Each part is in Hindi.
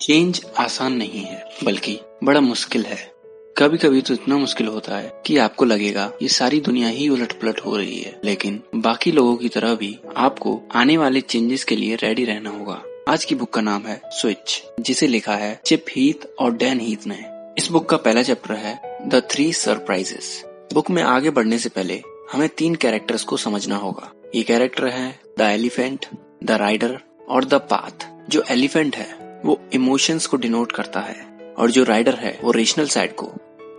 चेंज आसान नहीं है, बल्कि बड़ा मुश्किल है। कभी कभी तो इतना मुश्किल होता है कि आपको लगेगा, ये सारी दुनिया ही उलट पलट हो रही है। लेकिन बाकी लोगों की तरह भी आपको आने वाले चेंजेस के लिए रेडी रहना होगा। आज की बुक का नाम है स्विच जिसे लिखा है चिप हीथ और डैन हीथ ने। इस बुक का पहला चैप्टर है द थ्री सरप्राइजेस बुक में आगे बढ़ने से पहले हमें तीन कैरेक्टर्स को समझना होगा। ये कैरेक्टर है द एलिफेंट द राइडर और द पाथ जो एलिफेंट है। वो इमोशंस को डिनोट करता है और जो राइडर है, वो रेशनल साइड को।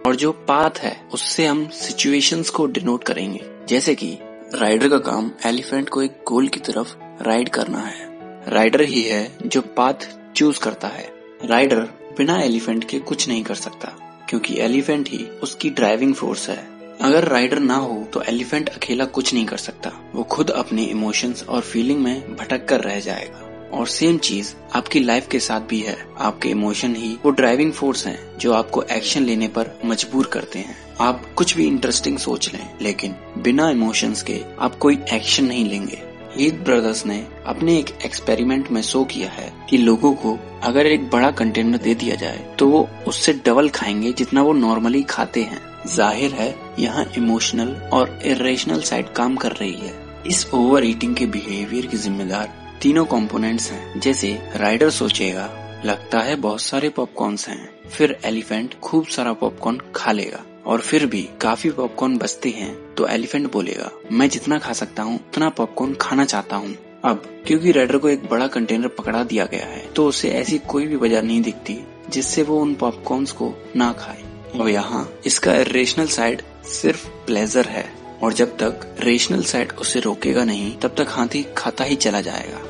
और जो पाथ है, उससे हम सिचुएशंस को डिनोट करेंगे। जैसे कि राइडर का काम एलिफेंट को एक गोल की तरफ़ राइड करना है। राइडर ही है जो पाथ चूज़ करता है। राइडर बिना एलिफेंट के कुछ नहीं कर सकता, क्योंकि एलिफेंट ही उसकी ड्राइविंग फोर्स है। अगर राइडर ना हो तो एलिफेंट अकेला कुछ नहीं कर सकता। वो खुद अपने इमोशंस और फीलिंग में भटक कर रह जाएगा। और सेम चीज़ आपकी लाइफ के साथ भी है। आपके इमोशन ही वो ड्राइविंग फोर्स हैं जो आपको एक्शन लेने पर मजबूर करते हैं। आप कुछ भी इंटरेस्टिंग सोच लें, लेकिन बिना इमोशंस के आप कोई एक्शन नहीं लेंगे। हीथ ब्रदर्स ने अपने एक एक्सपेरिमेंट में शो किया है कि लोगों को अगर एक बड़ा कंटेनर दे दिया जाए तो वो उससे डबल खाएँगे जितना वो नॉर्मली खाते हैं। ज़ाहिर है, यहाँ इमोशनल और इरेशनल साइड काम कर रही है। इस ओवर ईटिंग के बिहेवियर की जिम्मेदार तीनों कंपोनेंट्स हैं। जैसे राइडर सोचेगा, लगता है बहुत सारे पॉपकॉर्न्स हैं। फिर एलिफेंट खूब सारा पॉपकॉर्न खा लेगा। और फिर भी काफ़ी पॉपकॉर्न बचते हैं तो एलिफेंट बोलेगा, मैं जितना खा सकता हूँ, उतना पॉपकॉर्न खाना चाहता हूँ। अब, क्योंकि राइडर को एक बड़ा कंटेनर पकड़ा दिया गया है तो उसे ऐसी कोई भी वजह नहीं दिखती, जिससे वो उन पॉपकॉर्न्स को ना खाए। और यहाँ, इसका रेशनल साइड सिर्फ़ प्लेजर है। और जब तक रेशनल साइड उसे रोकेगा नहीं, तब तक हाथी खाता ही चला जाएगा।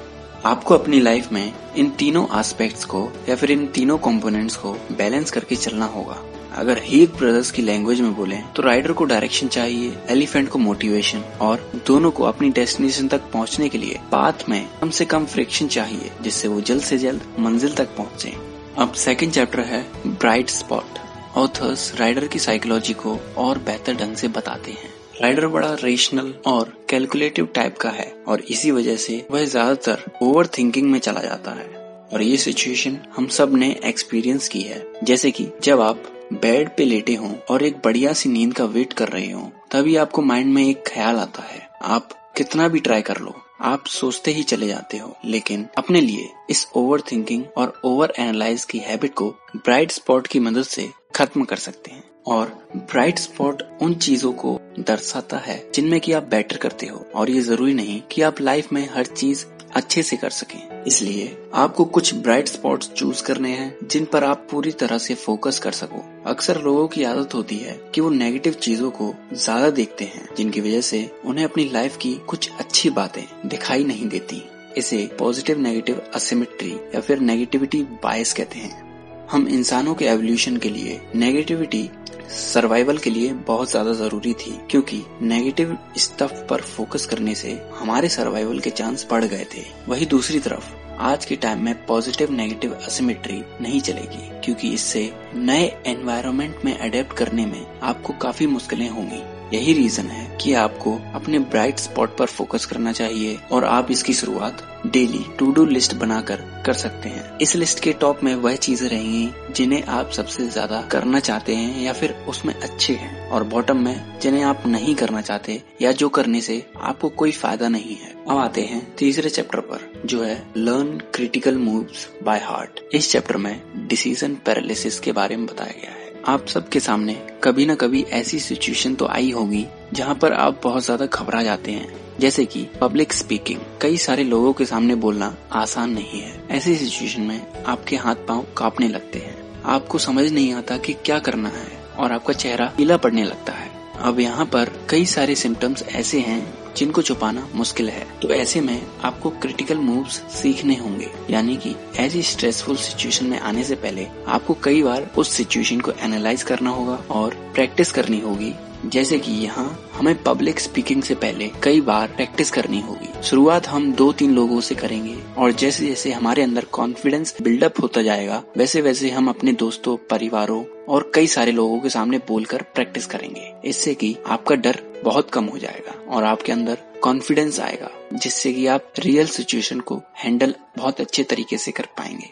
आपको अपनी लाइफ में इन तीनों एस्पेक्ट्स को या फिर इन तीनों कंपोनेंट्स को बैलेंस करके चलना होगा। अगर हीथ ब्रदर्स की लैंग्वेज में बोले तो राइडर को डायरेक्शन चाहिए एलिफेंट को मोटिवेशन और दोनों को अपनी डेस्टिनेशन तक पहुँचने के लिए पाथ में कम से कम फ्रिक्शन चाहिए, जिससे वो जल्द से जल्द मंजिल तक पहुँचे। अब सेकंड चैप्टर है ब्राइट स्पॉट ऑथर्स राइडर की साइकोलॉजी को और बेहतर ढंग से बताते हैं। राइडर बड़ा रेशनल और कैलकुलेटिव टाइप का है और इसी वजह से वह ज़्यादातर ओवर थिंकिंग में चला जाता है। और ये सिचुएशन हम सबने एक्सपीरियंस की है। जैसे कि जब आप बेड पे लेटे हों और एक बढ़िया सी नींद का वेट कर रहे हो, तभी आपको माइंड में एक ख्याल आता है। आप कितना भी ट्राई कर लो, आप सोचते ही चले जाते हो। लेकिन अपने लिए इस ओवर थिंकिंग और ओवर एनालाइज की हैबिट को ब्राइट स्पॉट की मदद से खत्म कर सकते हैं। और ब्राइट स्पॉट उन चीज़ों को दर्शाता है, जिनमें कि आप बेटर करते हो। और ये ज़रूरी नहीं कि आप लाइफ में हर चीज़ अच्छे से कर सकें। इसलिए आपको कुछ ब्राइट स्पॉट्स चूज़ करने हैं, जिन पर आप पूरी तरह से फोकस कर सको। अक्सर लोगों की आदत होती है कि वो नेगेटिव चीज़ों को ज़्यादा देखते हैं, जिनकी वजह से उन्हें अपनी लाइफ की कुछ अच्छी बातें दिखाई नहीं देती। इसे पॉजिटिव नेगेटिव असिमेट्री या फिर नेगेटिविटी बायस कहते हैं। हम इंसानों के एवोल्यूशन के लिए नेगेटिविटी सर्वाइवल के लिए बहुत ज़्यादा ज़रूरी थी, क्योंकि नेगेटिव स्टफ़ पर फोकस करने से हमारे सर्वाइवल के चांस बढ़ गए थे। वही दूसरी तरफ़, आज के टाइम में पॉजिटिव नेगेटिव असिमेट्री नहीं चलेगी, क्योंकि इससे नए एनवायरनमेंट में अडेप्ट करने में आपको काफ़ी मुश्किलें होंगी। यही रीजन है कि आपको अपने ब्राइट स्पॉट पर फोकस करना चाहिए, और आप इसकी शुरुआत डेली टू डू लिस्ट बनाकर कर सकते हैं। इस लिस्ट के टॉप में वह चीज़ें रहेंगी जिन्हें आप सबसे ज़्यादा करना चाहते हैं या फिर उसमें अच्छे हैं, और बॉटम में जिन्हें आप नहीं करना चाहते या जो करने से आपको कोई फ़ायदा नहीं है। अब आते हैं तीसरे चैप्टर पर, जो है learn critical moves by heart इस चैप्टर में डिसीज़न पैरालिसिस के बारे में बताया गया है। आप सबके सामने कभी न कभी ऐसी सिचुएशन तो आई होगी, जहाँ पर आप बहुत ज़्यादा घबरा जाते हैं। जैसे कि पब्लिक स्पीकिंग कई सारे लोगों के सामने बोलना आसान नहीं है। ऐसी सिचुएशन में आपके हाथ पाँव कांपने लगते हैं। आपको समझ नहीं आता कि क्या करना है, और आपका चेहरा पीला पड़ने लगता है। अब यहाँ पर कई सारे सिम्टम्स ऐसे हैं जिनको छुपाना मुश्किल है। तो ऐसे में आपको क्रिटिकल मूव्स सीखने होंगे। यानी कि ऐसी स्ट्रेसफुल सिचुएशन में आने से पहले आपको कई बार उस सिचुएशन को एनालाइज करना होगा और प्रैक्टिस करनी होगी। जैसे कि यहाँ हमें पब्लिक स्पीकिंग से पहले कई बार प्रैक्टिस करनी होगी। शुरुआत हम दो तीन लोगों से करेंगे और जैसे जैसे हमारे अंदर कॉन्फिडेंस बिल्डअप होता जाएगा, वैसे वैसे हम अपने दोस्तों, परिवारों और कई सारे लोगों के सामने बोलकर प्रैक्टिस करेंगे। इससे कि आपका डर बहुत कम हो जाएगा और आपके अंदर कॉन्फिडेंस आएगा, जिससे कि आप रियल सिचुएशन को हैंडल बहुत अच्छे तरीके से कर पाएँगे।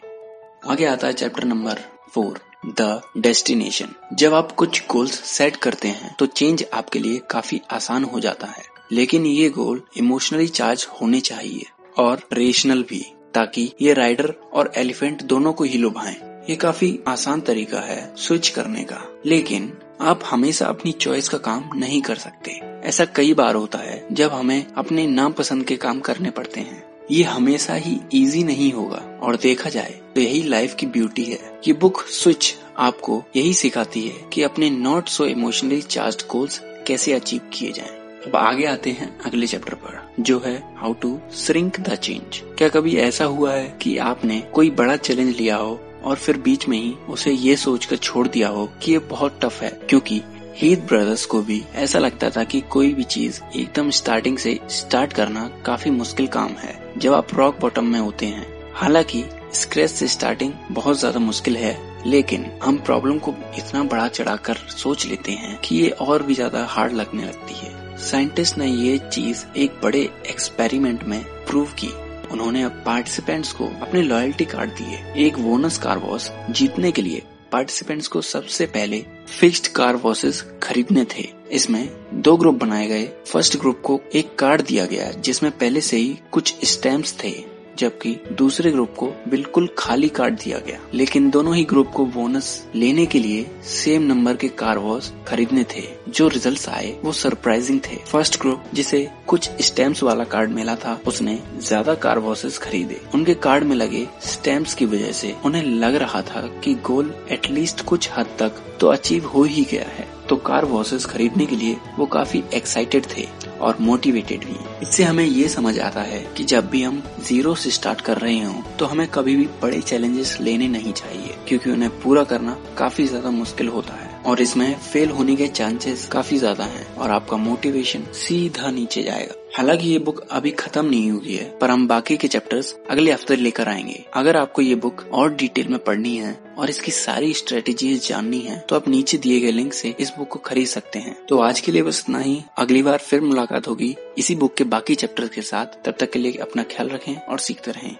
आगे आता है chapter number four the destination जब आप कुछ गोल्स सेट करते हैं तो चेंज आपके लिए काफ़ी आसान हो जाता है। लेकिन ये गोल इमोशनली चार्ज होने चाहिए और रेशनल भी, ताकि ये राइडर और एलिफेंट दोनों को ही लुभाएँ। ये काफ़ी आसान तरीका है स्विच करने का। लेकिन आप हमेशा अपनी चॉइस का काम नहीं कर सकते। ऐसा कई बार होता है, जब हमें अपने नापसंद के काम करने पड़ते हैं। ये हमेशा ही इजी नहीं होगा। और देखा जाए तो यही लाइफ की ब्यूटी है ये बुक स्विच आपको यही सिखाती है कि अपने not so emotionally charge goals कैसे अचीव किए जाएँ। अब आगे आते हैं अगले चैप्टर पर, जो है how to shrink the change क्या कभी ऐसा हुआ है कि आपने कोई बड़ा चैलेंज लिया हो और फिर बीच में ही उसे ये सोचकर छोड़ दिया हो कि ये बहुत टफ है, क्योंकि हीथ ब्रदर्स को भी ऐसा लगता था कि कोई भी चीज़ एकदम स्टार्टिंग से स्टार्ट करना काफ़ी मुश्किल काम है, जब आप रॉक बॉटम में होते हैं। हालाँकि स्क्रेच से स्टार्टिंग बहुत ज़्यादा मुश्किल है, लेकिन हम प्रॉब्लम को इतना बड़ा चढ़ाकर सोच लेते हैं कि ये और भी ज़्यादा हार्ड लगने लगती है। साइंटिस्ट ने ये चीज़ एक बड़े एक्सपेरिमेंट में प्रूव की। उन्होंने अब पार्टिसिपेंट्स को अपने लॉयल्टी कार्ड दिए। एक बोनस कार वॉश जीतने के लिए पार्टिसिपेंट्स को सबसे पहले फिक्स्ड कार वॉशेस खरीदने थे। इसमें दो ग्रुप बनाए गए। फ़र्स्ट ग्रुप को एक कार्ड दिया गया, जिसमें पहले से ही कुछ स्टैम्प्स थे। जबकि दूसरे ग्रुप को बिल्कुल खाली कार्ड दिया गया। लेकिन दोनों ही ग्रुप को बोनस लेने के लिए सेम नंबर के कार वॉश खरीदने थे। जो रिजल्ट्स आए, वो सरप्राइजिंग थे। फ़र्स्ट ग्रुप जिसे कुछ स्टैम्प्स वाला कार्ड मिला था, उसने ज़्यादा कार वॉसेस खरीदे। उनके कार्ड में लगे स्टैम्प्स की वजह से उन्हें लग रहा था कि गोल एटलीस्ट कुछ हद तक तो अचीव हो ही गया है। तो कार वॉशेस खरीदने के लिए वो काफ़ी एक्साइटेड थे और मोटिवेटेड भी। इससे हमें ये समझ आता है कि जब भी हम ज़ीरो से स्टार्ट कर रहे हो तो हमें कभी भी बड़े चैलेंजेस लेने नहीं चाहिए, क्योंकि उन्हें पूरा करना काफ़ी ज़्यादा मुश्किल होता है। और इसमें फेल होने के चांसेस काफ़ी ज़्यादा हैं और आपका मोटिवेशन सीधा नीचे जाएगा। हालाँकि ये बुक अभी खत्म नहीं हुई है, पर हम बाकी के चैप्टर्स अगले हफ़्ते लेकर आएँगे। अगर आपको ये बुक और डिटेल में पढ़नी है और इसकी सारी स्ट्रेटेजी जाननी है तो आप नीचे दिए गए लिंक से इस बुक को खरीद सकते हैं। तो आज के लिए बस इतना ही। अगली बार फिर मुलाकात होगी इसी बुक के बाकी चैप्टर के साथ। तब तक के लिए अपना ख्याल रखें और सीखते रहें।